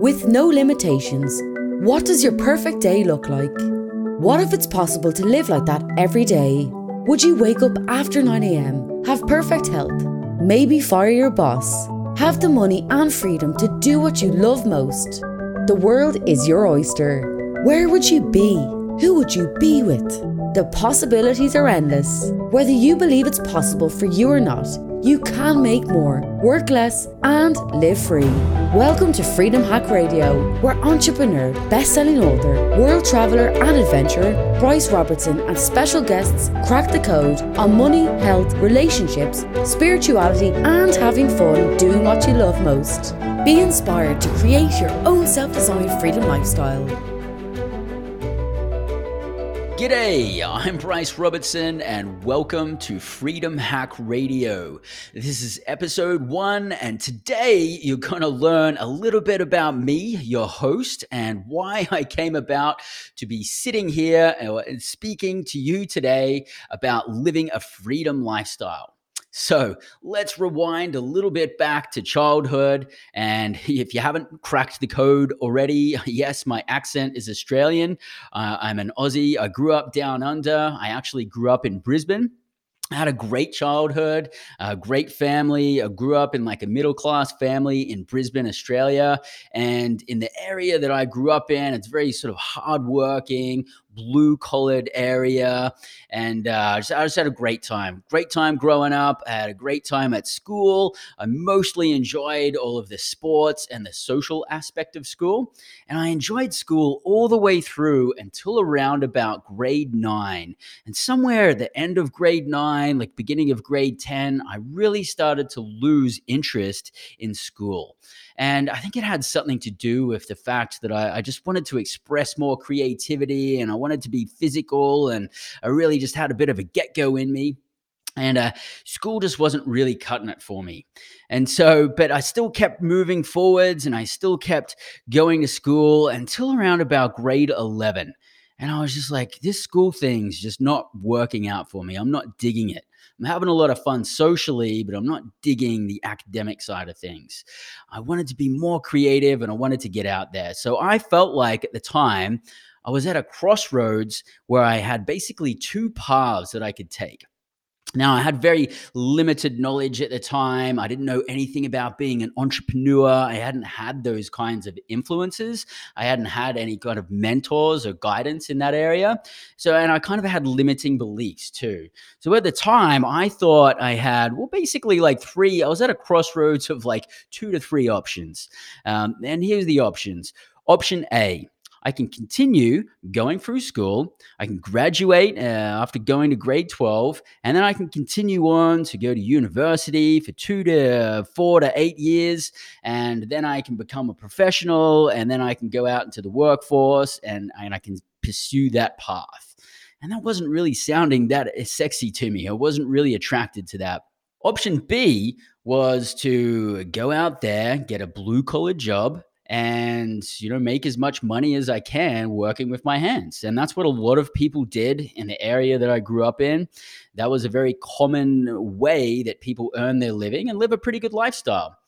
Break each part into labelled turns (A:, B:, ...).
A: With no limitations, what does your perfect day look like? What if it's possible to live like that every day? Would you wake up after 9am, have perfect health, maybe fire your boss, have the money and freedom to do what you love most? The world is your oyster. Where would you be? Who would you be with? The possibilities are endless. Whether you believe it's possible for you or not, you can make more, work less, and live free. Welcome to Freedom Hack Radio, where entrepreneur, best-selling author, world traveler, and adventurer Bryce Robertson and special guests crack the code on money, health, relationships, spirituality, and having fun doing what you love most. Be inspired to create your own self-designed freedom lifestyle.
B: G'day, I'm Bryce Robertson, and welcome to Freedom Hack Radio. This is episode one, and today you're going to learn a little bit about me, your host, and why I came about to be sitting here and speaking to you today about living a freedom lifestyle. So let's rewind a little bit back to childhood. And if you haven't cracked the code already, yes, my accent is Australian. Uh, I'm an Aussie. I grew up down under. I actually grew up in Brisbane. I had a great childhood, a great family. I grew up in like a middle class family in Brisbane, Australia. And in the area that I grew up in, it's very sort of hardworking, blue collared area. And uh, just, I just had a great time. Great time growing up. I had a great time at school. I mostly enjoyed all of the sports and the social aspect of school. And I enjoyed school all the way through until around about grade nine. And somewhere at the end of grade nine, like beginning of grade 10, I really started to lose interest in school. And I think it had something to do with the fact that I, I, just wanted to express more creativity and I wanted to be physical. And I really just had a bit of a get go in me. And uh, school just wasn't really cutting it for me. And so, but I still kept moving forwards and I still kept going to school until around about grade 11. And I was just like, this school thing's just not working out for me. I'm not digging it. I'm having a lot of fun socially, but I'm not digging the academic side of things. I wanted to be more creative and I wanted to get out there. So I felt like at the time, I was at a crossroads where I had basically two paths that I could take. Now, I had very limited knowledge at the time. I didn't know anything about being an entrepreneur. I hadn't had those kinds of influences. I hadn't had any kind of mentors or guidance in that area. So, and I kind of had limiting beliefs too. So, at the time, I thought I had, well, basically like three, I was at a crossroads of like two to three options. Um, and here's the options. Option A, I can continue going through school. I can graduate uh, after going to grade 12, and then I can continue on to go to university for two to four to eight years. And then I can become a professional, and then I can go out into the workforce and, and I can pursue that path. And that wasn't really sounding that sexy to me. I wasn't really attracted to that. Option B was to go out there, get a blue collar job, and you know make as much money as i can working with my hands and that's what a lot of people did in the area that i grew up in. That was a very common way that people earn their living and live a pretty good lifestyle.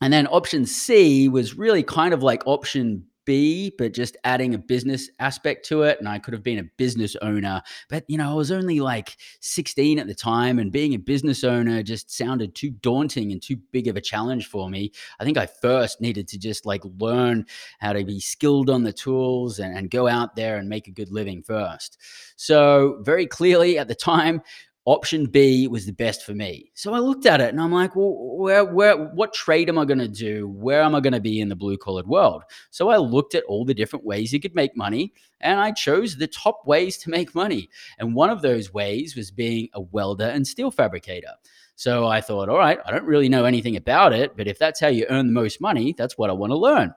B: And then option c was really kind of like option be, but just adding a business aspect to it. And I could have been a business owner, but you know, I was only like 16 at the time, and being a business owner just sounded too daunting and too big of a challenge for me. I think I first needed to just like learn how to be skilled on the tools and, and go out there and make a good living first. So, very clearly at the time, option B was the best for me. So I looked at it and I'm like, well, where, where, what trade am I going to do? Where am I going to be in the blue collared world? So I looked at all the different ways you could make money and I chose the top ways to make money. And one of those ways was being a welder and steel fabricator. So I thought, all right, I don't really know anything about it, but if that's how you earn the most money, that's what I want to learn.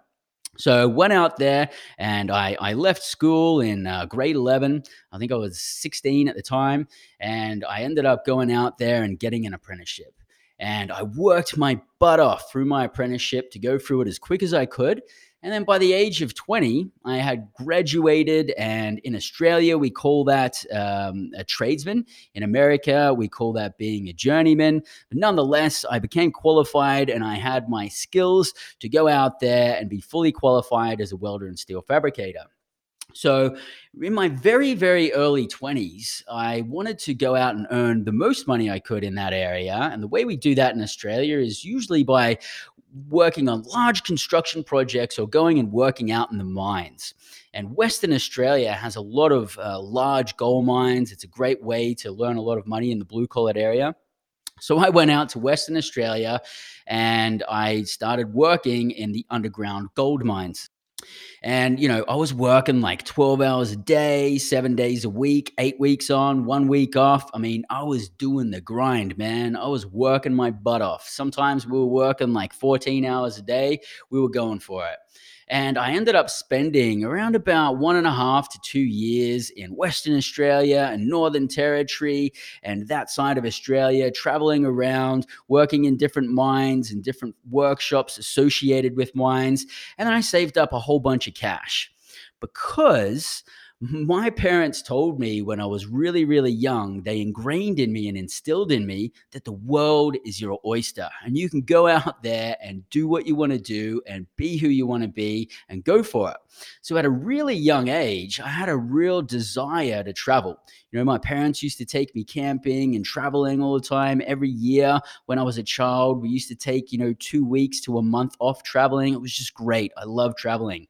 B: So went out there and I, I left school in uh, grade 11. I think I was 16 at the time. And I ended up going out there and getting an apprenticeship. And I worked my butt off through my apprenticeship to go through it as quick as I could. And then by the age of 20, I had graduated. And in Australia, we call that um, a tradesman. In America, we call that being a journeyman. But nonetheless, I became qualified and I had my skills to go out there and be fully qualified as a welder and steel fabricator. So, in my very, very early 20s, I wanted to go out and earn the most money I could in that area. And the way we do that in Australia is usually by working on large construction projects or going and working out in the mines. And Western Australia has a lot of uh, large gold mines. It's a great way to learn a lot of money in the blue collar area. So I went out to Western Australia and I started working in the underground gold mines. And, you know, I was working like 12 hours a day, seven days a week, eight weeks on, one week off. I mean, I was doing the grind, man. I was working my butt off. Sometimes we were working like 14 hours a day. We were going for it. And I ended up spending around about one and a half to two years in Western Australia and Northern Territory and that side of Australia, traveling around, working in different mines and different workshops associated with mines. And then I saved up a whole bunch of cash because my parents told me when I was really, really young, they ingrained in me and instilled in me that the world is your oyster and you can go out there and do what you want to do and be who you want to be and go for it. So at a really young age, I had a real desire to travel. You know, my parents used to take me camping and traveling all the time. Every year when I was a child, we used to take, you know, two weeks to a month off traveling. It was just great. I love traveling.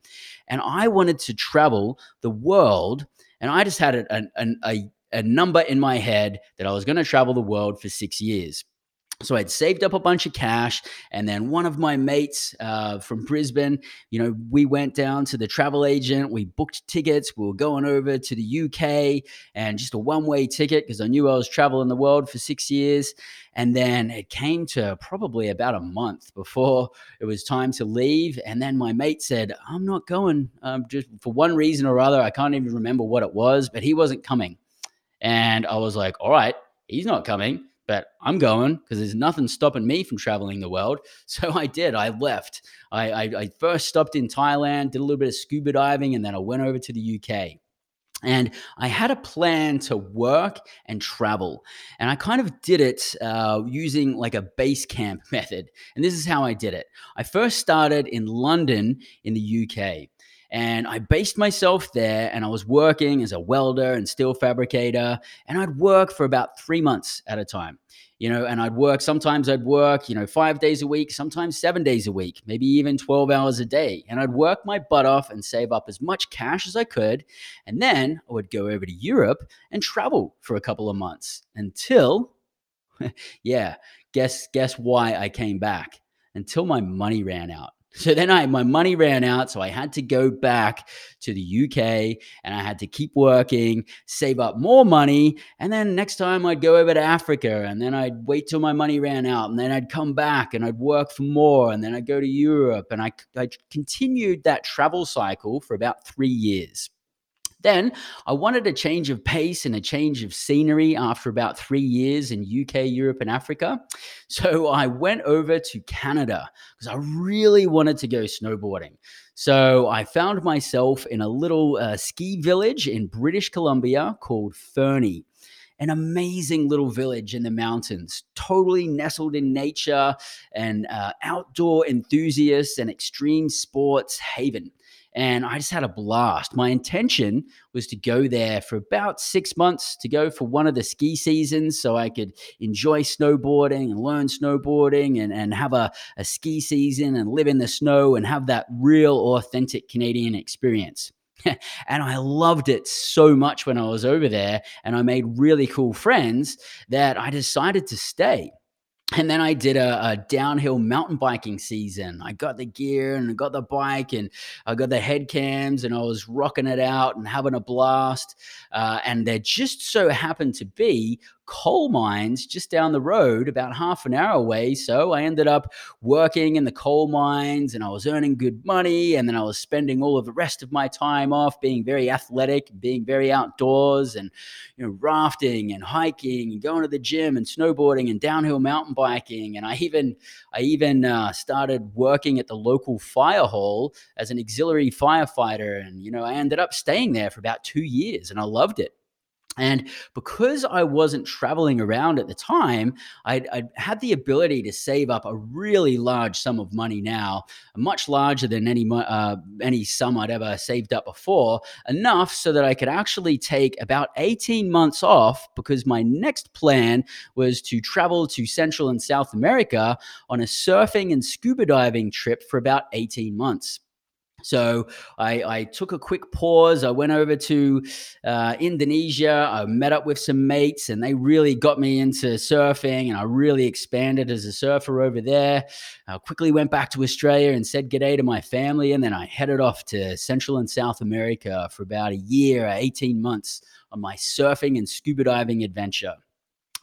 B: And I wanted to travel the world. And I just had a, a, a, a number in my head that I was going to travel the world for six years. So I'd saved up a bunch of cash, and then one of my mates uh, from Brisbane, you know, we went down to the travel agent. We booked tickets. We were going over to the UK, and just a one-way ticket because I knew I was traveling the world for six years. And then it came to probably about a month before it was time to leave. And then my mate said, "I'm not going, um, just for one reason or other. I can't even remember what it was, but he wasn't coming." And I was like, "All right, he's not coming." But I'm going because there's nothing stopping me from traveling the world. So I did. I left. I, I, I, first stopped in Thailand, did a little bit of scuba diving, and then I went over to the UK. And I had a plan to work and travel. And I kind of did it uh, using like a base camp method. And this is how I did it. I first started in London in the UK. And I based myself there and I was working as a welder and steel fabricator. And I'd work for about three months at a time, you know, and I'd work, sometimes I'd work, you know, five days a week, sometimes seven days a week, maybe even 12 hours a day. And I'd work my butt off and save up as much cash as I could. And then I would go over to Europe and travel for a couple of months until, yeah, guess, guess why I came back until my money ran out. So then I my money ran out, so I had to go back to the UK and I had to keep working, save up more money, and then next time I'd go over to Africa and then I'd wait till my money ran out and then I'd come back and I'd work for more and then I'd go to Europe and I I continued that travel cycle for about 3 years. Then I wanted a change of pace and a change of scenery after about three years in UK, Europe, and Africa. So I went over to Canada because I really wanted to go snowboarding. So I found myself in a little uh, ski village in British Columbia called Fernie an amazing little village in the mountains, totally nestled in nature and uh, outdoor enthusiasts and extreme sports haven and I just had a blast. My intention was to go there for about six months to go for one of the ski seasons so I could enjoy snowboarding and learn snowboarding and, and have a, a ski season and live in the snow and have that real, authentic Canadian experience. and I loved it so much when I was over there, and I made really cool friends that I decided to stay and then I did a, a, downhill mountain biking season. I got the gear and I got the bike and I got the head cams and I was rocking it out and having a blast. Uh, and there just so happened to be coal mines just down the road, about half an hour away. So I ended up working in the coal mines and I was earning good money. And then I was spending all of the rest of my time off being very athletic, being very outdoors and, you know, rafting and hiking and going to the gym and snowboarding and downhill mountain biking. And I even, I even uh, started working at the local fire hall as an auxiliary firefighter. And, you know, I ended up staying there for about two years and I loved it. And because I wasn't traveling around at the time, I'd, I'd, had the ability to save up a really large sum of money now, much larger than any uh, any sum I'd ever saved up before, enough so that I could actually take about 18 months off because my next plan was to travel to Central and South America on a surfing and scuba diving trip for about 18 months. So I, I, took a quick pause. I went over to uh, Indonesia. I met up with some mates, and they really got me into surfing. And I really expanded as a surfer over there. I quickly went back to Australia and said g'day to my family, and then I headed off to Central and South America for about a year, 18 months on my surfing and scuba diving adventure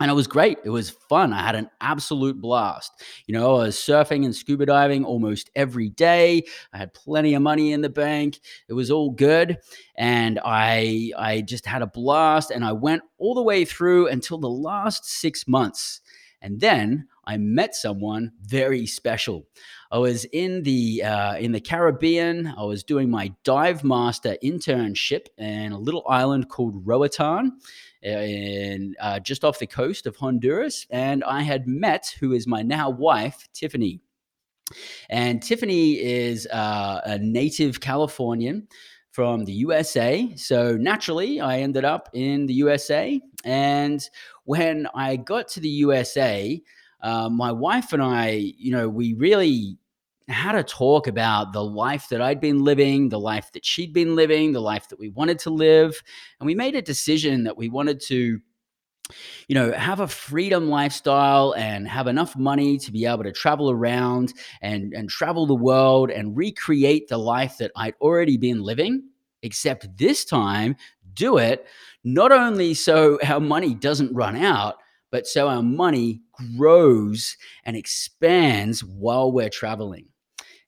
B: and it was great. It was fun. I had an absolute blast. You know, I was surfing and scuba diving almost every day. I had plenty of money in the bank. It was all good, and I I just had a blast. And I went all the way through until the last six months, and then I met someone very special. I was in the uh, in the Caribbean. I was doing my dive master internship in a little island called Roatan in uh, just off the coast of Honduras, and I had met who is my now wife, Tiffany. And Tiffany is uh, a native Californian from the USA. So naturally, I ended up in the USA. And when I got to the USA, uh, my wife and I, you know, we really had to talk about the life that I'd been living, the life that she'd been living, the life that we wanted to live. And we made a decision that we wanted to you know, have a freedom lifestyle and have enough money to be able to travel around and and travel the world and recreate the life that I'd already been living, except this time do it not only so our money doesn't run out, but so our money grows and expands while we're traveling.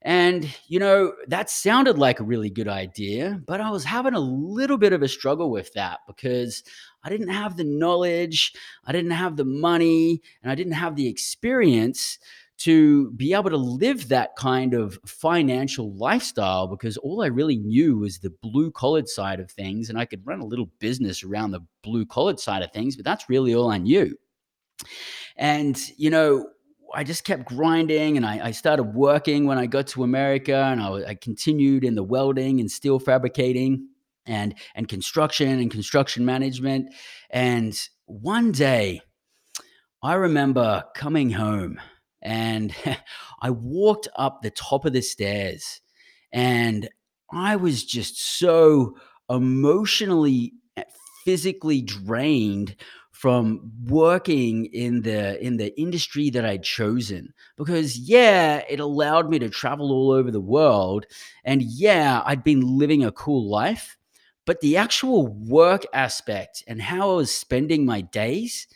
B: And, you know, that sounded like a really good idea, but I was having a little bit of a struggle with that because I didn't have the knowledge, I didn't have the money, and I didn't have the experience to be able to live that kind of financial lifestyle because all I really knew was the blue collar side of things. And I could run a little business around the blue collar side of things, but that's really all I knew. And, you know, I just kept grinding and I, I, started working when I got to America and I, I, continued in the welding and steel fabricating and, and construction and construction management. And one day I remember coming home and I walked up the top of the stairs and I was just so emotionally, physically drained from working in the in the industry that I'd chosen because yeah it allowed me to travel all over the world and yeah I'd been living a cool life but the actual work aspect and how I was spending my days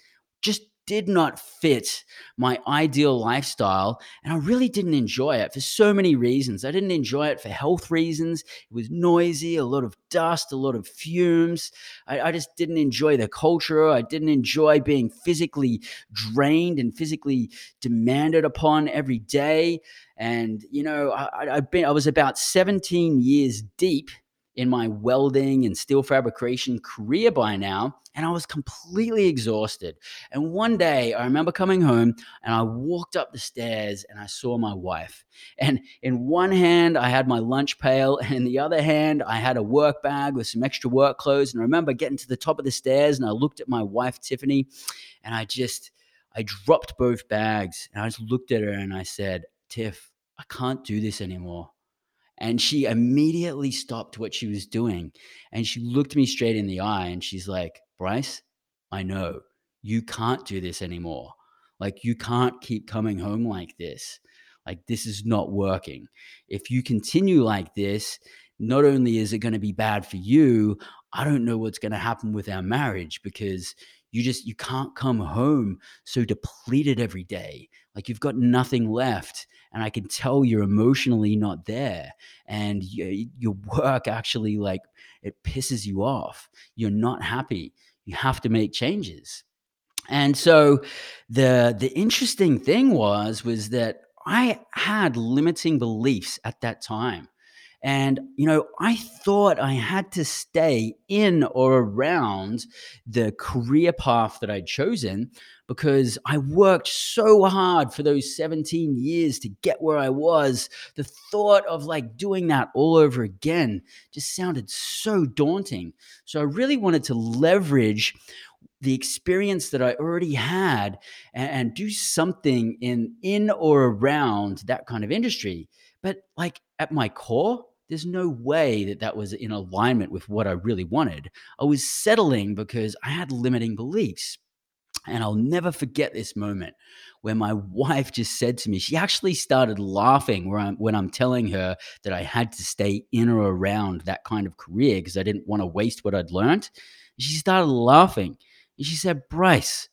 B: just did not fit my ideal lifestyle. And I really didn't enjoy it for so many reasons. I didn't enjoy it for health reasons. It was noisy, a lot of dust, a lot of fumes. I, I just didn't enjoy the culture. I didn't enjoy being physically drained and physically demanded upon every day. And, you know, I, I've been, I was about 17 years deep in my welding and steel fabrication career by now, and I was completely exhausted. And one day I remember coming home and I walked up the stairs and I saw my wife. And in one hand, I had my lunch pail, and in the other hand, I had a work bag with some extra work clothes. And I remember getting to the top of the stairs and I looked at my wife, Tiffany, and I just, I dropped both bags and I just looked at her and I said, Tiff, I can't do this anymore. And she immediately stopped what she was doing and she looked me straight in the eye and she's like, Bryce, I know you can't do this anymore. Like, you can't keep coming home like this. Like, this is not working. If you continue like this, not only is it going to be bad for you, I don't know what's going to happen with our marriage because you just you can't come home so depleted every day like you've got nothing left and i can tell you're emotionally not there and you, your work actually like it pisses you off. You're not happy. You have to make changes. And so the the interesting thing was was that i had limiting beliefs at that time and, you know, I thought I had to stay in or around the career path that I'd chosen because I worked so hard for those 17 years to get where I was. The thought of like doing that all over again just sounded so daunting. So I really wanted to leverage the experience that I already had and, and, do something in in or around that kind of industry. But like at my core, there's no way that that was in alignment with what I really wanted. I was settling because I had limiting beliefs. And I'll never forget this moment where my wife just said to me, she actually started laughing when I'm, when I'm telling her that I had to stay in or around that kind of career because I didn't want to waste what I'd learned. She started laughing and she said, Bryce,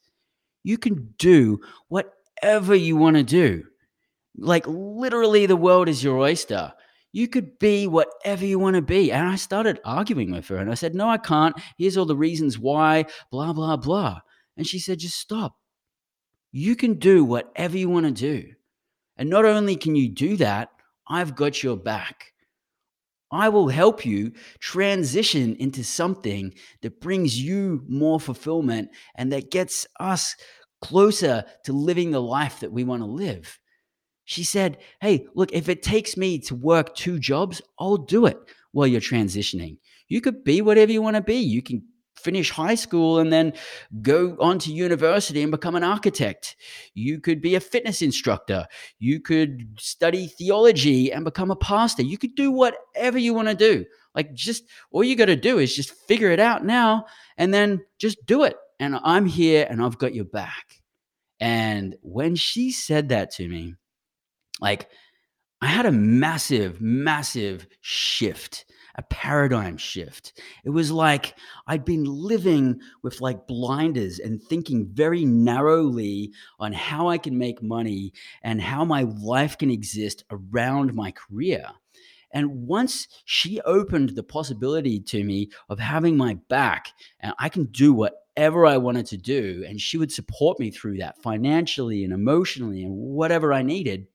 B: you can do whatever you want to do. Like literally, the world is your oyster you could be whatever you want to be. And I started arguing with her and I said, No, I can't. Here's all the reasons why, blah, blah, blah. And she said, Just stop. You can do whatever you want to do. And not only can you do that, I've got your back. I will help you transition into something that brings you more fulfillment and that gets us closer to living the life that we want to live. She said, Hey, look, if it takes me to work two jobs, I'll do it while you're transitioning. You could be whatever you want to be. You can finish high school and then go on to university and become an architect. You could be a fitness instructor. You could study theology and become a pastor. You could do whatever you want to do. Like, just all you got to do is just figure it out now and then just do it. And I'm here and I've got your back. And when she said that to me, like I had a massive, massive shift, a paradigm shift. It was like I'd been living with like blinders and thinking very narrowly on how I can make money and how my life can exist around my career. And once she opened the possibility to me of having my back and I can do whatever I wanted to do, and she would support me through that financially and emotionally and whatever I needed,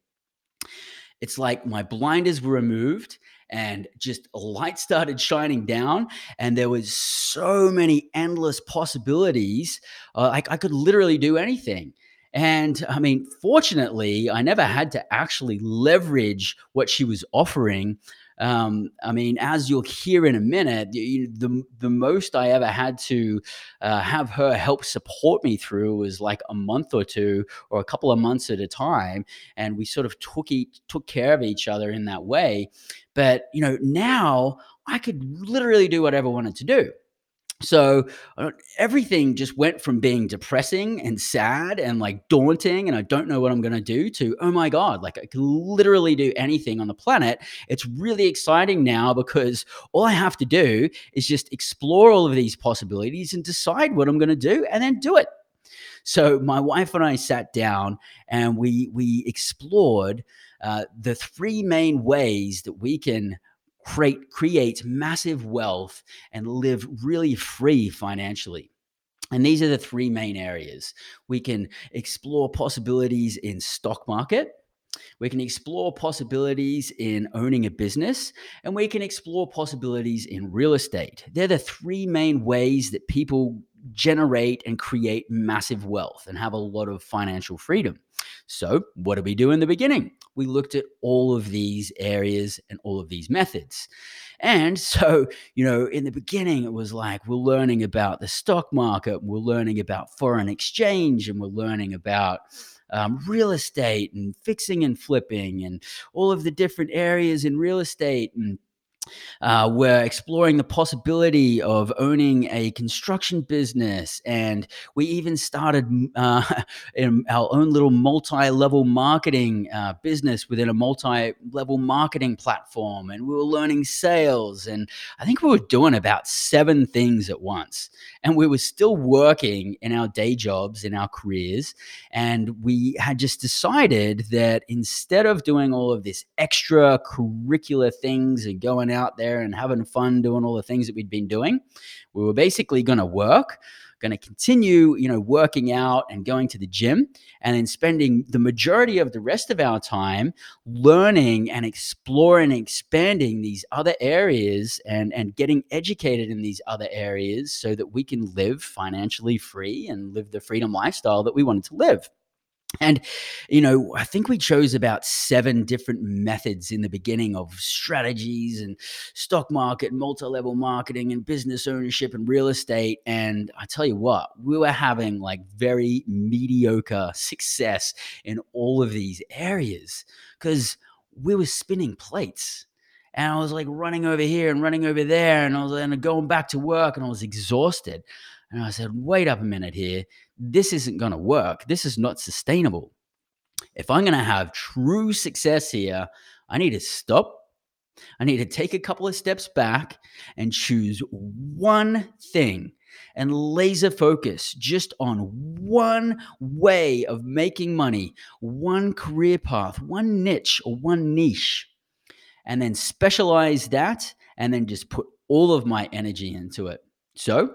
B: it's like my blinders were removed and just a light started shining down and there was so many endless possibilities. Uh, like i could literally do anything. And i mean fortunately i never had to actually leverage what she was offering um, I mean, as you'll hear in a minute, the the, the most I ever had to uh, have her help support me through was like a month or two, or a couple of months at a time, and we sort of took each, took care of each other in that way. But you know, now I could literally do whatever I wanted to do. So uh, everything just went from being depressing and sad and like daunting, and I don't know what I'm going to do, to oh my God, like I can literally do anything on the planet. It's really exciting now because all I have to do is just explore all of these possibilities and decide what I'm going to do and then do it. So my wife and I sat down and we we explored uh, the three main ways that we can create create massive wealth and live really free financially. And these are the three main areas. We can explore possibilities in stock market, we can explore possibilities in owning a business, and we can explore possibilities in real estate. They're the three main ways that people generate and create massive wealth and have a lot of financial freedom. So, what did we do in the beginning? We looked at all of these areas and all of these methods. And so, you know, in the beginning, it was like we're learning about the stock market, we're learning about foreign exchange, and we're learning about um, real estate and fixing and flipping and all of the different areas in real estate and Uh, we're exploring the possibility of owning a construction business, and we even started uh, our own little multi-level marketing uh, business within a multi-level marketing platform. And we were learning sales, and I think we were doing about seven things at once. And we were still working in our day jobs, in our careers, and we had just decided that instead of doing all of this extra curricular things and going out there there and having fun doing all the things that we'd been doing. We were basically going to work, going to continue, you know, working out and going to the gym and then spending the majority of the rest of our time learning and exploring and expanding these other areas and and getting educated in these other areas so that we can live financially free and live the freedom lifestyle that we wanted to live. And, you know, I think we chose about seven different methods in the beginning of strategies and stock market, multi level marketing, and business ownership and real estate. And I tell you what, we were having like very mediocre success in all of these areas because we were spinning plates. And I was like running over here and running over there. And I was and going back to work and I was exhausted. And I said, wait up a minute here this isn't going to work. This is not sustainable. If I'm going to have true success here, I need to stop. I need to take a couple of steps back and choose one thing and laser focus just on one way of making money, one career path, one niche or one niche, and then specialize that and then just put all of my energy into it. So,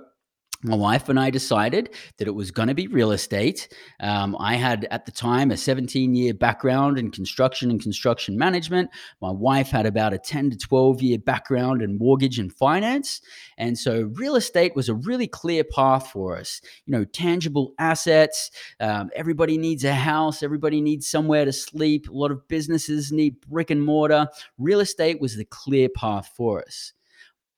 B: my wife and I decided that it was going to be real estate. Um, I had at the time a 17 year background in construction and construction management. My wife had about a 10 to 12 year background in mortgage and finance. And so real estate was a really clear path for us. You know, tangible assets. Um, everybody needs a house, everybody needs somewhere to sleep. A lot of businesses need brick and mortar. Real estate was the clear path for us.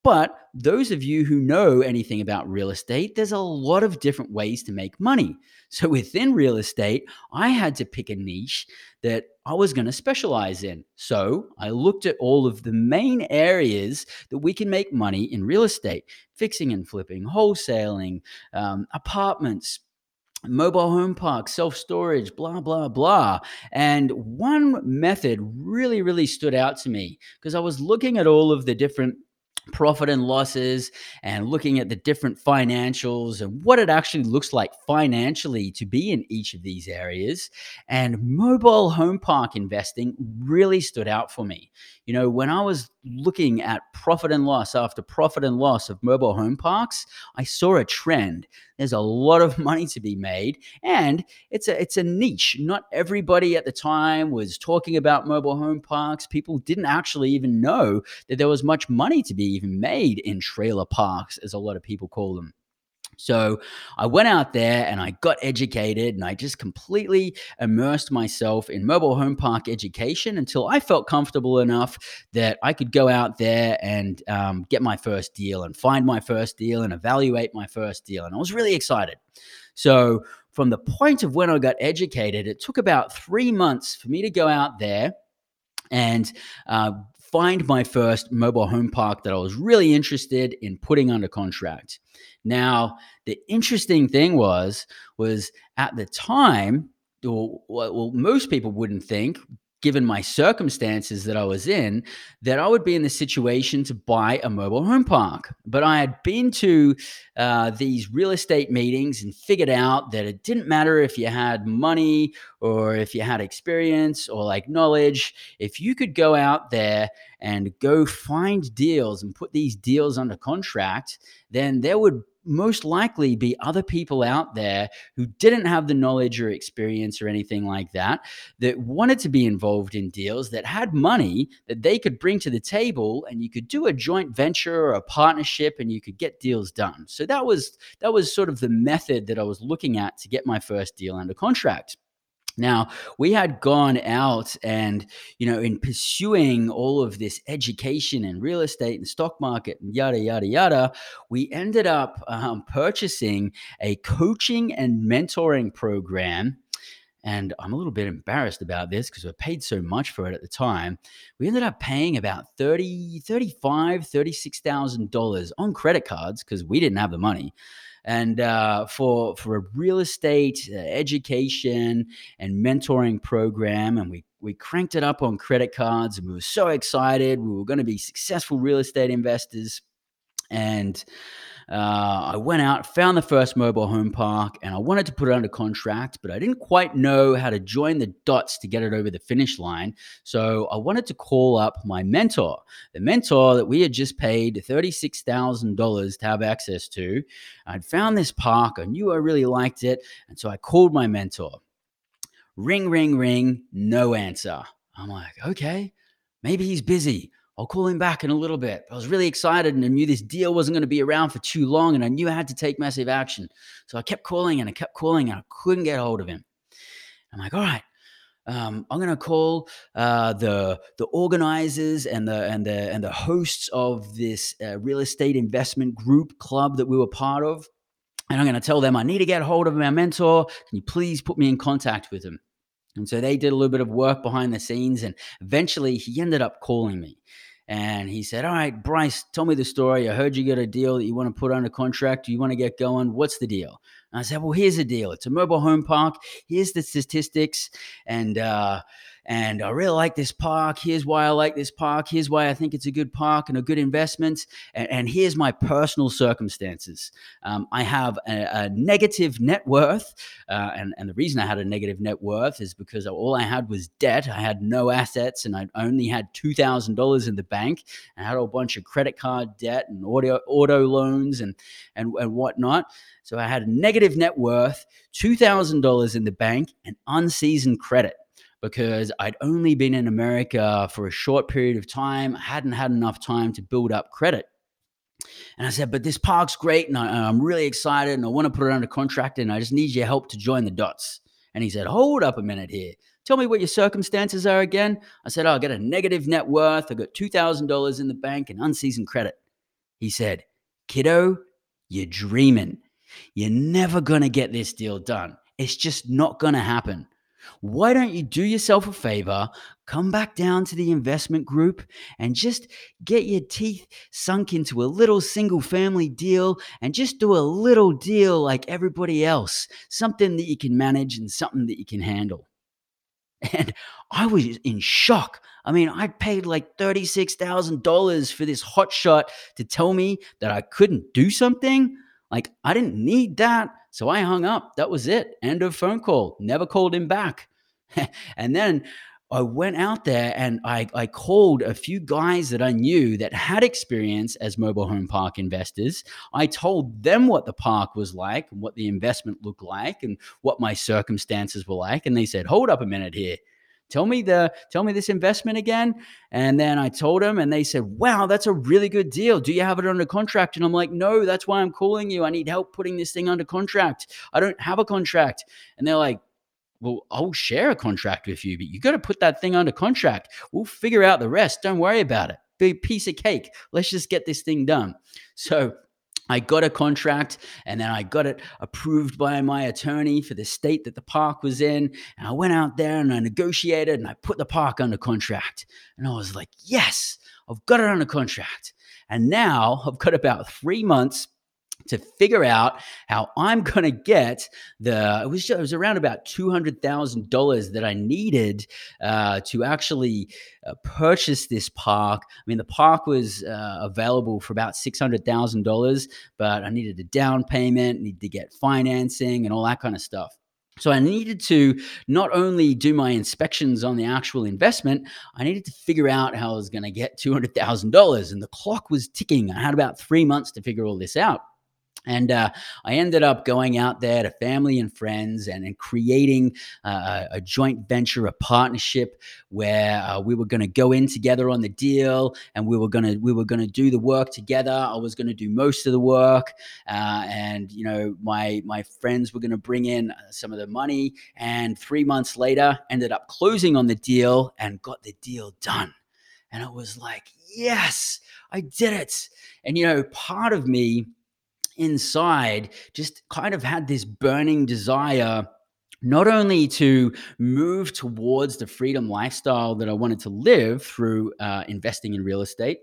B: But those of you who know anything about real estate, there's a lot of different ways to make money. So within real estate, I had to pick a niche that I was going to specialize in. So I looked at all of the main areas that we can make money in real estate fixing and flipping, wholesaling, um, apartments, mobile home parks, self storage, blah, blah, blah. And one method really, really stood out to me because I was looking at all of the different profit and losses and looking at the different financials and what it actually looks like financially to be in each of these areas. And mobile home park investing really stood out for me. You know, when I was looking at profit and loss after profit and loss of mobile home parks, I saw a trend. There's a lot of money to be made, and it's a it's a niche. Not everybody at the time was talking about mobile home parks. People didn't actually even know that there was much money to be even made in trailer parks, as a lot of people call them. So I went out there and I got educated and I just completely immersed myself in mobile home park education until I felt comfortable enough that I could go out there and um, get my first deal and find my first deal and evaluate my first deal. And I was really excited. So from the point of when I got educated, it took about three months for me to go out there and uh, find my first mobile home park that I was really interested in putting under contract. Now, the interesting thing was was at the time, well, most people wouldn't think given my circumstances that I was in, that I would be in the situation to buy a mobile home park. But I had been to uh, these real estate meetings and figured out that it didn't matter if you had money or if you had experience or like knowledge. If you could go out there and go find deals and put these deals under contract, then there would most likely be other people out there who didn't have the knowledge or experience or anything like that that wanted to be involved in deals that had money that they could bring to the table and you could do a joint venture or a partnership and you could get deals done. So that was that was sort of the method that i was looking at to get my first deal under contract now, we had gone out and, you know, in pursuing all of this education and real estate and stock market and yada, yada, yada, we ended up um, purchasing a coaching and mentoring program and I'm a little bit embarrassed about this because we paid so much for it at the time. We ended up paying about 30, 35, $36,000 on credit cards because we didn't have the money. And uh, for for a real estate uh, education and mentoring program, and we we cranked it up on credit cards, and we were so excited. We were going to be successful real estate investors, and uh, I went out, found the first mobile home park, and I wanted to put it under contract, but I didn't quite know how to join the dots to get it over the finish line. So I wanted to call up my mentor, the mentor that we had just paid $36,000 to have access to. I'd found this park, I knew I really liked it, and so I called my mentor. Ring, ring, ring, no answer. I'm like, okay, maybe he's busy. I'll call him back in a little bit. I was really excited and I knew this deal wasn't going to be around for too long and I knew I had to take massive action. So I kept calling and I kept calling and I couldn't get hold of him. I'm like, all right, um, I'm going to call uh, the the organizers and the and the and the hosts of this uh, real estate investment group club that we were part of, and I'm going to tell them I need to get hold of my mentor. Can you please put me in contact with him? And so they did a little bit of work behind the scenes, and eventually he ended up calling me. And he said, All right, Bryce, tell me the story. I heard you got a deal that you want to put under contract. Do you want to get going? What's the deal? And I said, Well, here's the deal. It's a mobile home park. Here's the statistics. And, uh, and I really like this park. Here's why I like this park. Here's why I think it's a good park and a good investment. And, and here's my personal circumstances. Um, I have a, a, negative net worth. Uh, and, and the reason I had a negative net worth is because all I had was debt. I had no assets and I only had $2,000 in the bank. I had a bunch of credit card debt and auto, auto loans and, and, and whatnot. So I had a negative net worth, $2,000 in the bank, and unseasoned credit because I'd only been in America for a short period of time. I hadn't had enough time to build up credit. And I said, but this park's great and I, am really excited and I want to put it under contract and I just need your help to join the dots. And he said, hold up a minute here. Tell me what your circumstances are again. I said, oh, I got a negative net worth. I got $2,000 in the bank and unseasoned credit. He said, kiddo, you're dreaming. You're never going to get this deal done. It's just not going to happen. Why don't you do yourself a favor, come back down to the investment group and just get your teeth sunk into a little single family deal and just do a little deal like everybody else, something that you can manage and something that you can handle. And I was in shock. I mean, I paid like $36,000 for this hotshot to tell me that I couldn't do something. Like, I didn't need that. So I hung up. That was it. End of phone call. Never called him back. and then I went out there and I, I called a few guys that I knew that had experience as mobile home park investors. I told them what the park was like and what the investment looked like and what my circumstances were like. And they said, hold up a minute here tell me the tell me this investment again? And then i told them and they said wow that's a really good deal. Do you have it under contract? And i'm like no that's why i'm calling you. I need help putting this thing under contract. I don't have a contract. And they're like well i'll share a contract with you but you got to put that thing under contract. We'll figure out the rest. Don't worry about it. Big piece of cake. Let's just get this thing done. So I got a contract and then I got it approved by my attorney for the state that the park was in. And I went out there and I negotiated and I put the park under contract. And I was like, yes, I've got it under contract. And now I've got about three months to figure out how I'm going to get the it was, it was around about $200,000 that I needed uh, to actually uh, purchase this park. I mean, the park was uh, available for about $600,000, but I needed a down payment, needed to get financing and all that kind of stuff. So I needed to not only do my inspections on the actual investment, I needed to figure out how I was going to get $200,000 and the clock was ticking. I had about 3 months to figure all this out. And uh, I ended up going out there to family and friends and, and creating uh, a joint venture, a partnership where uh, we were going to go in together on the deal, and we were going to we were going to do the work together. I was going to do most of the work, uh, and you know my my friends were going to bring in uh, some of the money. And three months later, ended up closing on the deal and got the deal done. And it was like, yes, I did it. And you know, part of me inside just kind of had this burning desire not only to move towards the freedom lifestyle that I wanted to live through uh, investing in real estate,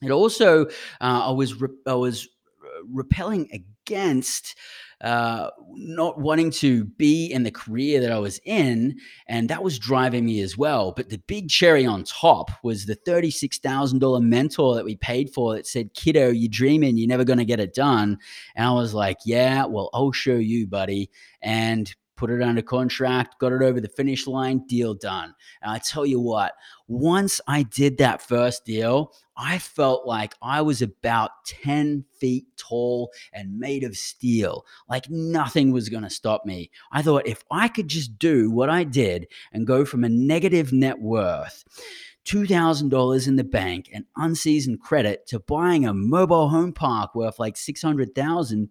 B: it also uh, I was re- I was uh, repelling against uh, not wanting to be in the career that I was in, and that was driving me as well. But the big cherry on top was the thirty-six thousand dollar mentor that we paid for that said, "Kiddo, you're dreaming, you're never going to get it done." And I was like, "Yeah, well, I'll show you, buddy." And put it under contract, got it over the finish line, deal done. And I tell you what, once I did that first deal, I felt like I was about 10 feet tall and made of steel, like nothing was going to stop me. I thought if I could just do what I did and go from a negative net worth, $2,000 in the bank and unseasoned credit to buying a mobile home park worth like 600,000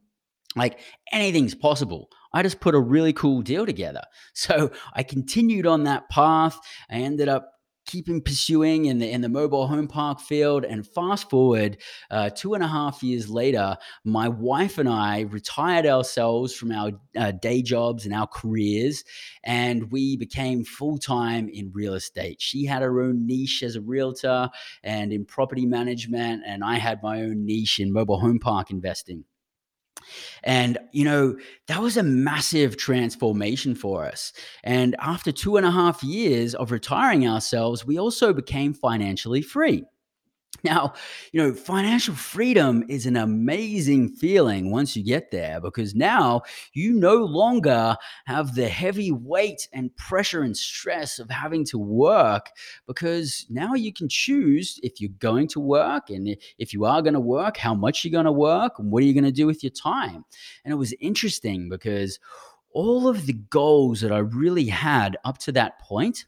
B: like anything's possible. I just put a really cool deal together. So I continued on that path. I ended up keeping pursuing in the in the mobile home park field. And fast forward uh, two and a half years later my wife and i retired ourselves from our uh, day jobs and our careers and we became full-time in real estate. She had her own niche as a realtor and in property management and i had my own niche in mobile home park investing and, you know, that was a massive transformation for us. And after two and a half years of retiring ourselves, we also became financially free. Now, you know, financial freedom is an amazing feeling once you get there because now you no longer have the heavy weight and pressure and stress of having to work because now you can choose if you're going to work and if you are going to work, how much you're going to work and what are you going to do with your time. And it was interesting because all of the goals that I really had up to that point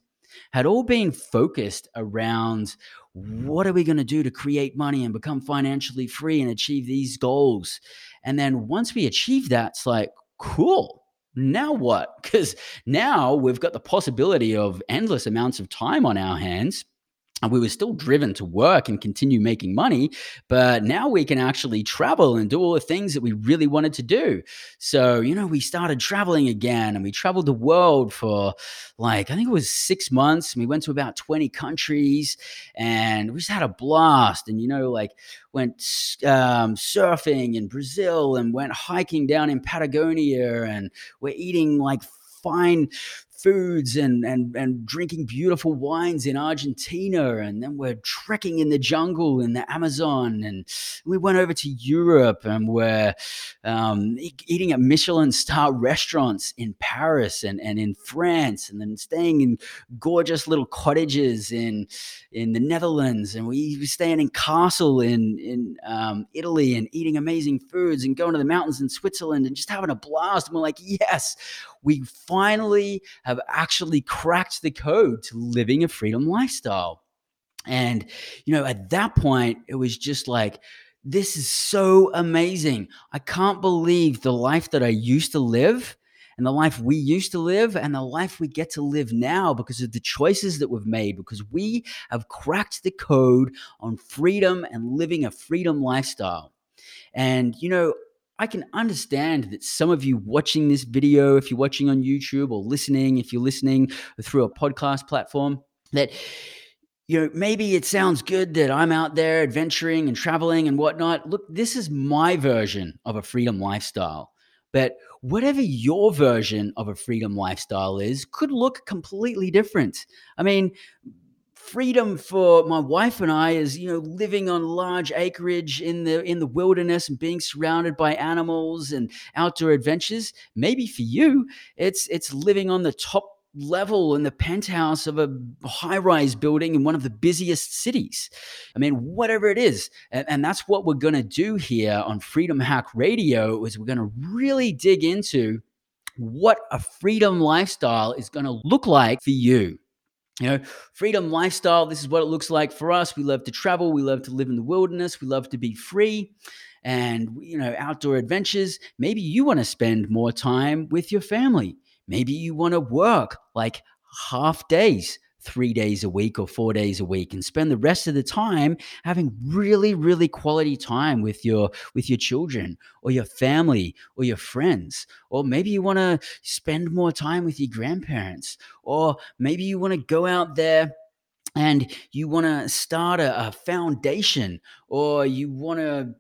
B: had all been focused around what are we going to do to create money and become financially free and achieve these goals? And then once we achieve that, it's like, cool. Now what? Because now we've got the possibility of endless amounts of time on our hands and we were still driven to work and continue making money but now we can actually travel and do all the things that we really wanted to do. So you know we started traveling again and we traveled the world for like i think it was six months and we went to about 20 countries and we just had a blast. And you know like went um, surfing in brazil and went hiking down in patagonia and we're eating like fine foods and, and, and drinking beautiful wines in Argentina. And then we're trekking in the jungle in the Amazon. And we went over to Europe and we're um, eating at Michelin star restaurants in Paris and, and in France, and then staying in gorgeous little cottages in, in the Netherlands. And we were staying in castle in, in um, Italy and eating amazing foods and going to the mountains in Switzerland and just having a blast. And we're like, yes, we finally have actually cracked the code to living a freedom lifestyle. And, you know, at that point, it was just like, this is so amazing. I can't believe the life that I used to live and the life we used to live and the life we get to live now because of the choices that we've made, because we have cracked the code on freedom and living a freedom lifestyle. And, you know, I can understand that some of you watching this video, if you're watching on YouTube or listening, if you're listening through a podcast platform, that you know, maybe it sounds good that I'm out there adventuring and traveling and whatnot. Look, this is my version of a freedom lifestyle. But whatever your version of a freedom lifestyle is, could look completely different. I mean, freedom for my wife and I is you know living on large acreage in the in the wilderness and being surrounded by animals and outdoor adventures maybe for you it's it's living on the top level in the penthouse of a high rise building in one of the busiest cities. I mean, whatever it is. And, and that's what we're going to do here on Freedom Hack Radio is we're going to really dig into what a freedom lifestyle is going to look like for you. You know, freedom lifestyle, this is what it looks like for us. We love to travel, we love to live in the wilderness, we love to be free and, you know, outdoor adventures. Maybe you want to spend more time with your family. Maybe you want to work like half days, three days a week or four days a week and spend the rest of the time having really, really quality time with your with your children or your family or your friends. Or maybe you want to spend more time with your grandparents, or maybe you want to go out there and you want to start a, a, foundation or you want to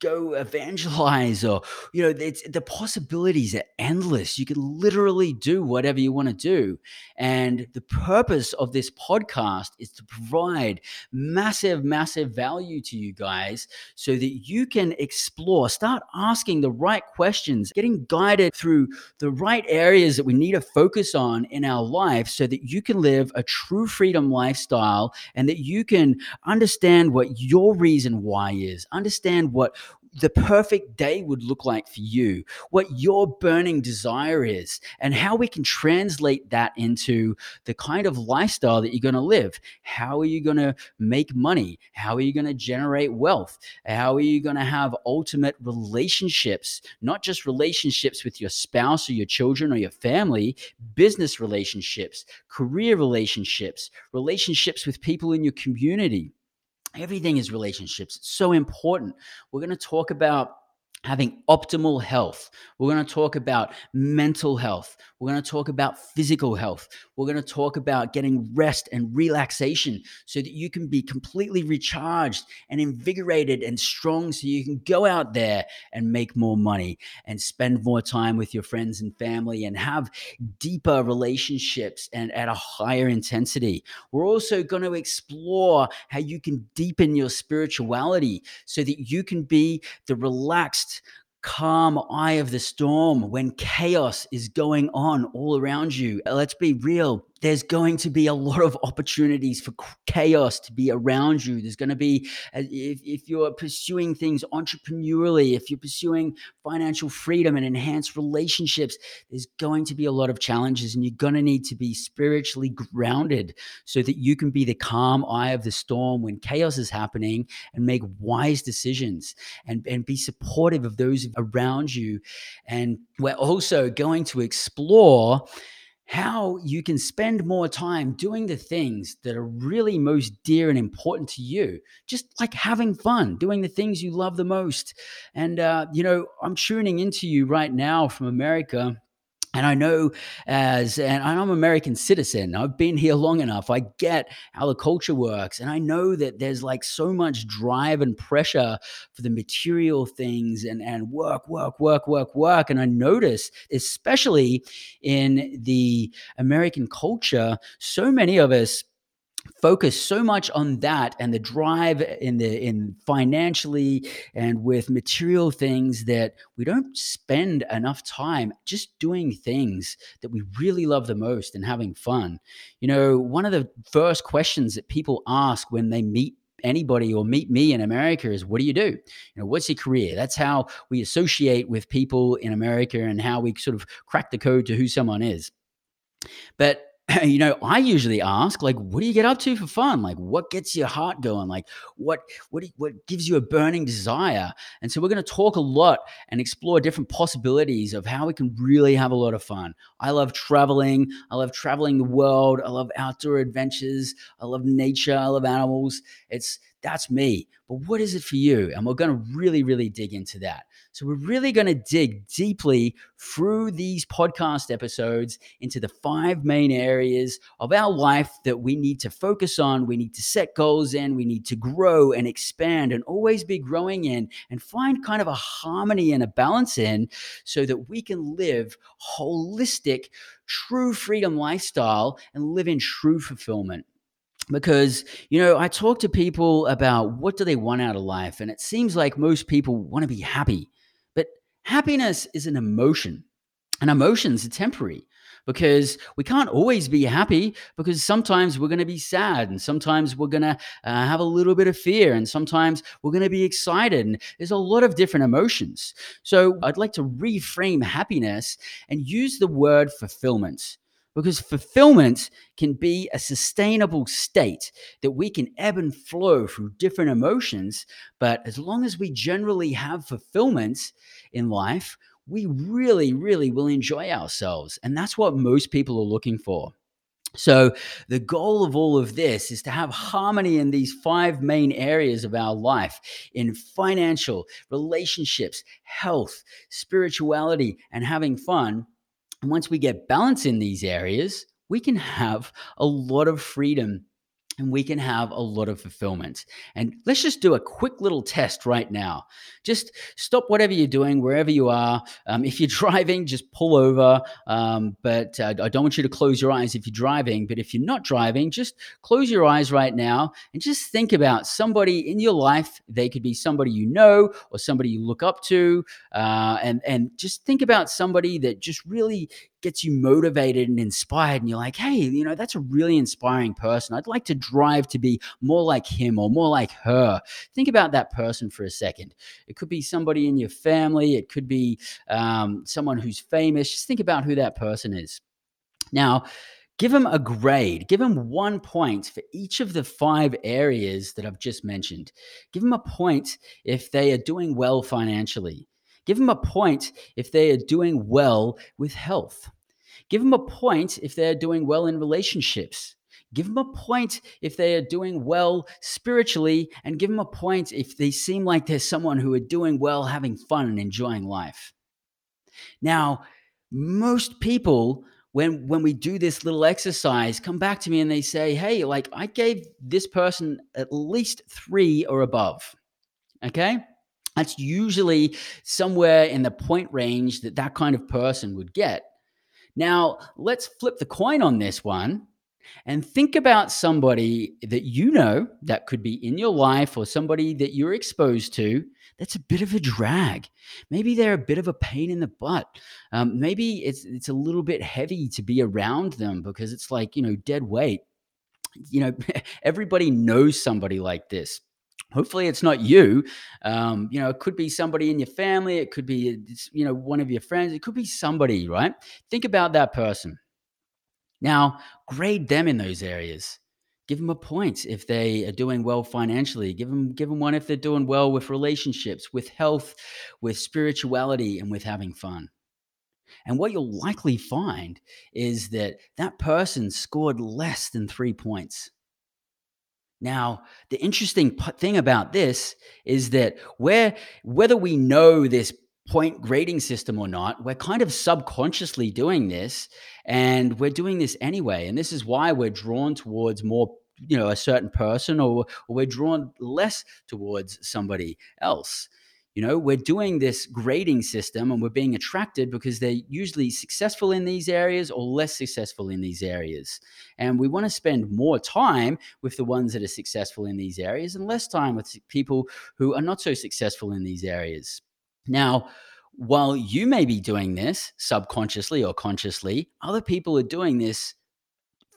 B: go evangelize or you know it's the possibilities are endless. You can literally do whatever you want to do. And the purpose of this podcast is to provide massive massive value to you guys so that you can explore start asking the right questions getting guided through the right areas that we need to focus on in our life so that you can live a true freedom lifestyle and that you can understand what your reason why is understand what the perfect day would look like for you, what your burning desire is, and how we can translate that into the kind of lifestyle that you're going to live. How are you going to make money? How are you going to generate wealth? How are you going to have ultimate relationships, not just relationships with your spouse or your children or your family, business relationships, career relationships, relationships with people in your community Everything is relationships. It's so important. We're going to talk about having optimal health. We're going to talk about mental health. We're going to talk about physical health. We're going to talk about getting rest and relaxation so that you can be completely recharged and invigorated and strong so you can go out there and make more money and spend more time with your friends and family and have deeper relationships and at a higher intensity. We're also going to explore how you can deepen your spirituality so that you can be the relaxed calm eye of the storm when chaos is going on all around you. Let's be real there's going to be a lot of opportunities for chaos to be around you. There's going to be, uh, if, if you're pursuing things entrepreneurially, if you're pursuing financial freedom and enhanced relationships, there's going to be a lot of challenges, and you're going to need to be spiritually grounded so that you can be the calm eye of the storm when chaos is happening and make wise decisions and, and be supportive of those around you. And we're also going to explore how you can spend more time doing the things that are really most dear and important to you. Just like having fun, doing the things you love the most. And, uh, you know, I'm tuning into you right now from America and I know as, and I'm an American citizen, I've been here long enough. I get how the culture works. And I know that there's like so much drive and pressure for the material things and, and work, work, work, work, work. And I notice, especially in the American culture, so many of us focus so much on that and the drive in the in financially and with material things that we don't spend enough time just doing things that we really love the most and having fun you know one of the first questions that people ask when they meet anybody or meet me in America is what do you do? You know, what's your career? That's how we associate with people in America and how we sort of crack the code to who someone is. But you know, I usually ask, like, what do you get up to for fun? Like, what gets your heart going? Like, what what what gives you a burning desire? And so we're going to talk a lot and explore different possibilities of how we can really have a lot of fun. I love traveling. I love traveling the world. I love outdoor adventures. I love nature. I love animals. It's that's me. But what is it for you? And we're going to really, really dig into that. So, we're really going to dig deeply through these podcast episodes into the five main areas of our life that we need to focus on. We need to set goals in, we need to grow and expand and always be growing in and find kind of a harmony and a balance in so that we can live holistic, true freedom lifestyle and live in true fulfillment because you know i talk to people about what do they want out of life and it seems like most people want to be happy happiness is an emotion and emotions are temporary because we can't always be happy because sometimes we're going to be sad and sometimes we're going to uh, have a little bit of fear and sometimes we're going to be excited and there's a lot of different emotions. So i'd like to reframe happiness and use the word fulfillment because fulfillment can be a sustainable state that we can ebb and flow through different emotions. But as long as we generally have fulfillment in life, we really, really will enjoy ourselves. And that's what most people are looking for. So, the goal of all of this is to have harmony in these five main areas of our life in financial, relationships, health, spirituality, and having fun. Once we get balance in these areas, we can have a lot of freedom and we can have a lot of fulfillment. And let's just do a quick little test right now. Just stop whatever you're doing, wherever you are. Um, if you're driving, just pull over. Um, but uh, I don't want you to close your eyes if you're driving. But if you're not driving, just close your eyes right now and just think about somebody in your life. They could be somebody you know or somebody you look up to. Uh, and, and just think about somebody that just really gets you motivated and inspired and you're like hey you know that's a really inspiring person. I'd like to drive to be more like him or more like her. Think about that person for a second. It could be somebody in your family. It could be um, someone who's famous. Just think about who that person is. Now give them a grade. Give them one point for each of the five areas that i've just mentioned. Give them a point if they are doing well financially Give them a point if they are doing well with health. Give them a point if they're doing well in relationships. Give them a point if they are doing well spiritually, and give them a point if they seem like they're someone who are doing well, having fun, and enjoying life. Now, most people, when when we do this little exercise, come back to me and they say, "Hey, like I gave this person at least three or above." Okay, that's usually somewhere in the point range that that kind of person would get. Now, let's flip the coin on this one and think about somebody that you know that could be in your life or somebody that you're exposed to that's a bit of a drag. Maybe they're a bit of a pain in the butt. Um, maybe it's it's a little bit heavy to be around them because it's like you know dead weight. You know, everybody knows somebody like this hopefully it's not you. Um, you know it could be somebody in your family it could be you know one of your friends it could be somebody right? Think about that person. Now grade them in those areas. Give them a point if they are doing well financially give them give them one if they're doing well with relationships with health with spirituality and with having fun. And what you'll likely find is that that person scored less than three points now, the interesting thing about this is that where whether we know this point grading system or not, we're kind of subconsciously doing this and we're doing this anyway. And this is why we're drawn towards more you know a certain person or, or we're drawn less towards somebody else you know, we're doing this grading system and we're being attracted because they're usually successful in these areas or less successful in these areas. And we want to spend more time with the ones that are successful in these areas and less time with people who are not so successful in these areas. Now, while you may be doing this subconsciously or consciously, other people are doing this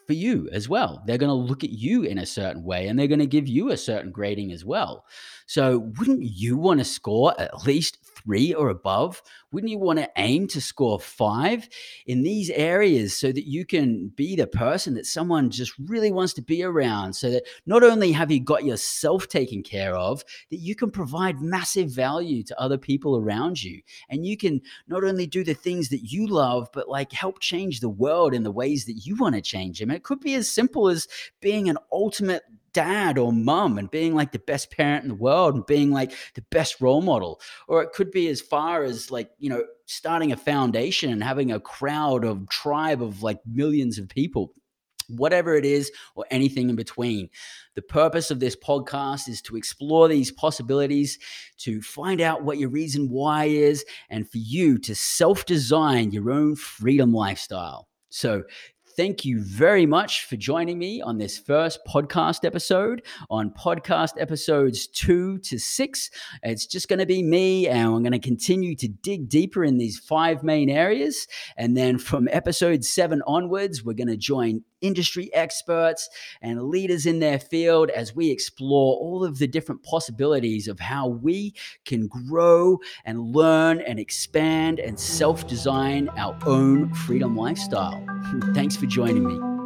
B: for you as well. They're going to look at you in a certain way and they're going to give you a certain grading as well. So, wouldn't you want to score at least three or above? Wouldn't you want to aim to score five in these areas so that you can be the person that someone just really wants to be around? So that not only have you got yourself taken care of, that you can provide massive value to other people around you. And you can not only do the things that you love, but like help change the world in the ways that you want to change them. It could be as simple as being an ultimate dad or mom and being like the best parent in the world and being like the best role model. Or it could be as far as like you know starting a foundation and having a crowd of tribe of like millions of people whatever it is or anything in between. The purpose of this podcast is to explore these possibilities to find out what your reason why is and for you to self design your own freedom lifestyle. So thank you very much for joining me on this first podcast episode. On podcast episodes two to six, it's just going to be me, and I'm going to continue to dig deeper in these five main areas. And then from episode seven onwards, we're going to join industry experts and leaders in their field as we explore all of the different possibilities of how we can grow and learn and expand and self design our own freedom lifestyle. Thanks for joining me.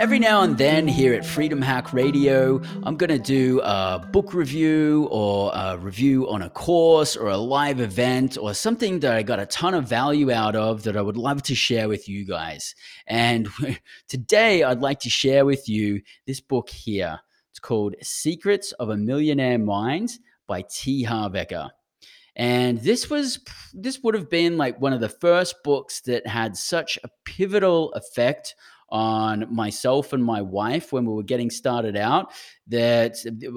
B: Every now and then here at Freedom Hack Radio, I'm going to do a book review or a review on a course or a live event or something that I got a ton of value out of that I would love to share with you guys. And today I'd like to share with you this book here. It's called Secrets of a Millionaire Mind by T. Harv Eker. And this was this would have been like one of the first books that had such a pivotal effect on myself and my wife when we were getting started out that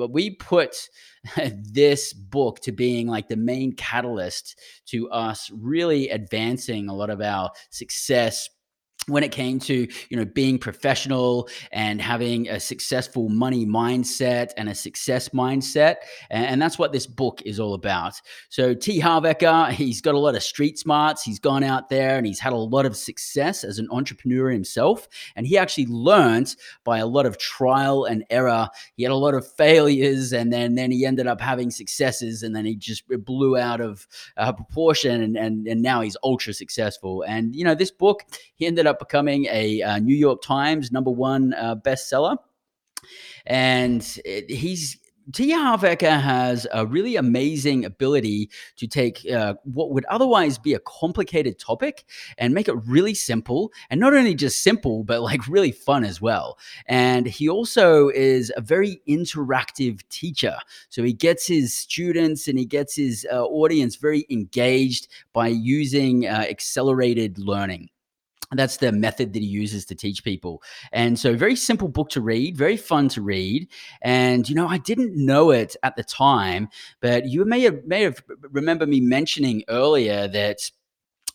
B: we put this book to being like the main catalyst to us really advancing a lot of our success when it came to you know being professional and having a successful money mindset and a success mindset and, that's what this book is all about. So t. Harv eker he's got a lot of street smarts. He's gone out there and he's had a lot of success as an entrepreneur himself. And he actually learned by a lot of trial and error. He had a lot of failures and then then he ended up having successes and then he just blew out of uh, proportion and, and and now he's ultra successful. And you know this book he ended up up becoming a uh, New York Times number one uh, bestseller. And it, he's T. Harv Eker has a really amazing ability to take uh, what would otherwise be a complicated topic and make it really simple. And not only just simple, but like really fun as well. And he also is a very interactive teacher. So he gets his students and he gets his uh, audience very engaged by using uh, accelerated learning that's the method that he uses to teach people. And so, very simple book to read, very fun to read. And you know, I didn't know it at the time, but you may have may have remember me mentioning earlier that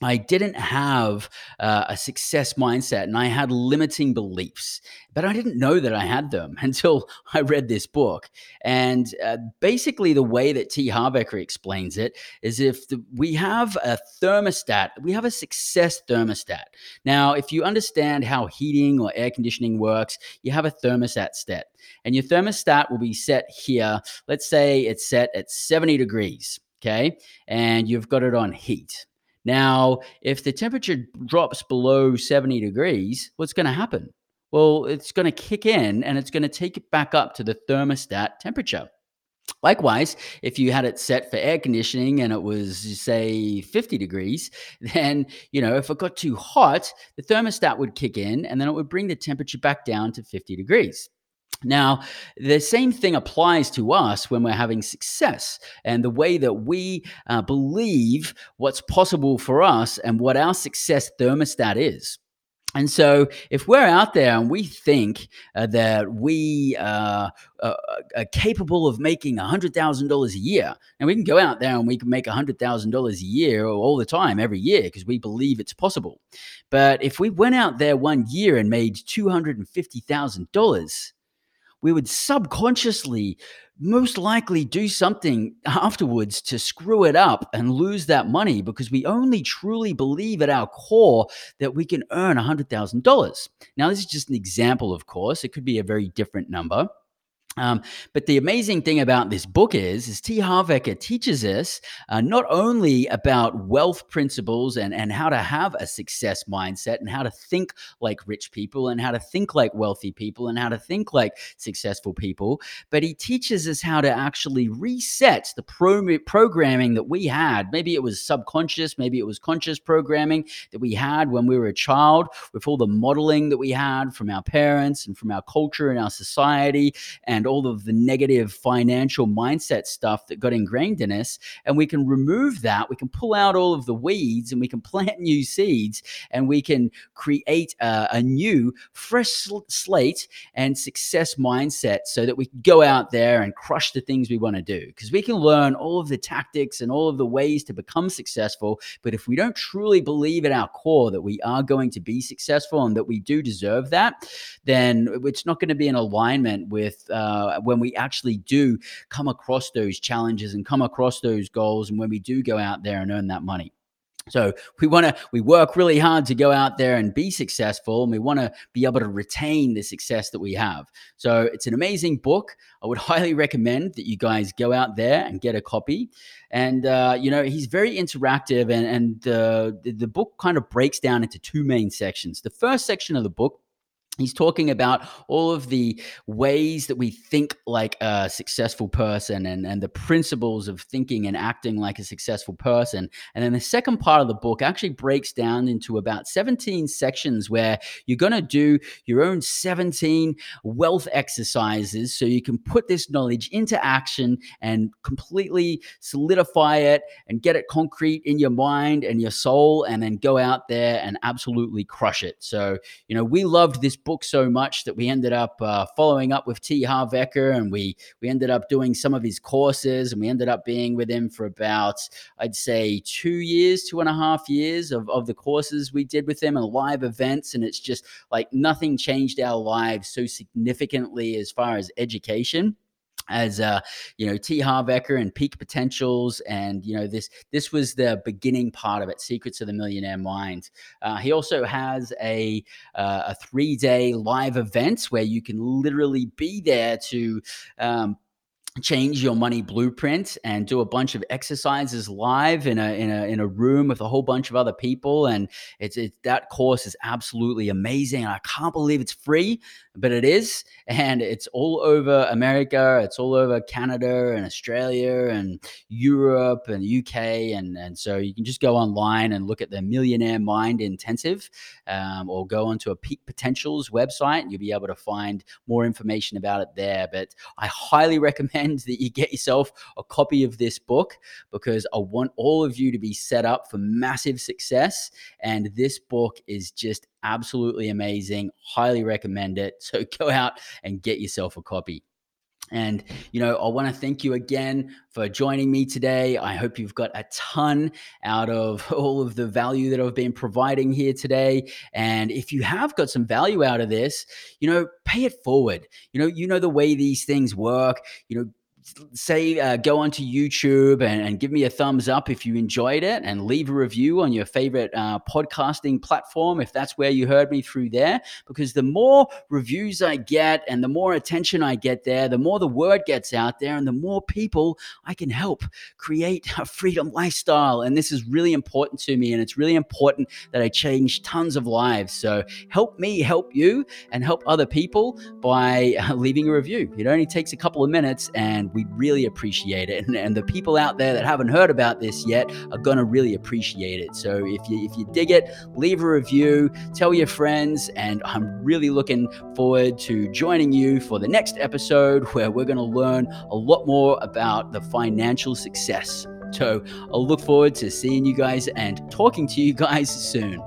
B: I didn't have uh, a success mindset and I had limiting beliefs, but I didn't know that I had them until I read this book. And uh, basically, the way that T. Harv Eker explains it is if the, we have a thermostat, we have a success thermostat. Now, if you understand how heating or air conditioning works, you have a thermostat set, and your thermostat will be set here. Let's say it's set at 70 degrees. Okay. And you've got it on heat. Now, if the temperature drops below 70 degrees, what's going to happen? Well, it's going to kick in and it's going to take it back up to the thermostat temperature. Likewise, if you had it set for air conditioning and it was, say, 50 degrees, then, you know, if it got too hot, the thermostat would kick in and then it would bring the temperature back down to 50 degrees. Now, the same thing applies to us when we're having success and the way that we uh, believe what's possible for us and what our success thermostat is. And so, if we're out there and we think uh, that we uh, uh are capable of making $100,000 a year, and we can go out there and we can make $100,000 a year all the time, every year, because we believe it's possible. But if we went out there one year and made $250,000, we would subconsciously most likely do something afterwards to screw it up and lose that money because we only truly believe at our core that we can earn $100,000. Now, this is just an example, of course. It could be a very different number. Um, but the amazing thing about this book is, is T. Harv Eker teaches us uh, not only about wealth principles and, and how to have a success mindset and how to think like rich people and how to think like wealthy people and how to think like successful people, but he teaches us how to actually reset the pro- programming that we had. Maybe it was subconscious, maybe it was conscious programming that we had when we were a child with all the modeling that we had from our parents and from our culture and our society and all of the negative financial mindset stuff that got ingrained in us. And we can remove that. We can pull out all of the weeds and we can plant new seeds and we can create a, a new, fresh sl- slate and success mindset so that we can go out there and crush the things we want to do. Because we can learn all of the tactics and all of the ways to become successful. But if we don't truly believe at our core that we are going to be successful and that we do deserve that, then it's not going to be in alignment with. Uh, uh, when we actually do come across those challenges and come across those goals, and when we do go out there and earn that money. So we want to we work really hard to go out there and be successful, and we want to be able to retain the success that we have. So it's an amazing book. I would highly recommend that you guys go out there and get a copy. And uh, you know he's very interactive, and and uh, the the book kind of breaks down into two main sections. The first section of the book he's talking about all of the ways that we think like a successful person and, and the principles of thinking and acting like a successful person. And then the second part of the book actually breaks down into about 17 sections where you're going to do your own 17 wealth exercises so you can put this knowledge into action and completely solidify it and get it concrete in your mind and your soul and then go out there and absolutely crush it. So, you know, we loved this book so much that we ended up uh, following up with T. Harv Eker, and we we ended up doing some of his courses, and we ended up being with him for about I'd say two years, two and a half years of of the courses we did with him and live events, and it's just like nothing changed our lives so significantly as far as education as uh, you know T. Harv Eker and Peak Potentials, and you know this this was the beginning part of it, Secrets of the Millionaire Mind. Uh, he also has a uh, a three day live event where you can literally be there to um, change your money blueprint and do a bunch of exercises live in a in a in a room with a whole bunch of other people. And it's it, that course is absolutely amazing. I can't believe it's free but it is. And it's all over america it's all over canada and australia and europe and uk and and so you can just go online and look at the millionaire mind intensive um, or go onto a peak potentials website you'll be able to find more information about it there. But i highly recommend recommend that you get yourself a copy of this book because I want all of you to be set up for massive success. And this book is just absolutely amazing. Highly recommend it. So go out and get yourself a copy. And, you know, I want to thank you again for joining me today. I hope you've got a ton out of all of the value that I've been providing here today. And if you have got some value out of this, you know, pay it forward. You know, you know the way these things work. You know, say uh, go onto youtube and, and, give me a thumbs up if you enjoyed it and leave a review on your favorite uh, podcasting platform if that's where you heard me through there. Because the more reviews i get and the more attention i get there the more the word gets out there and the more people i can help create a freedom lifestyle. And this is really important to me and it's really important that i change tons of lives. So help me help you and help other people by uh, leaving a review. It only takes a couple of minutes and we really appreciate it. And, and the people out there that haven't heard about this yet are going to really appreciate it. So if you, if you dig it, leave a review, tell your friends. And I'm really looking forward to joining you for the next episode where we're going to learn a lot more about the financial success. So I'll look forward to seeing you guys and talking to you guys soon.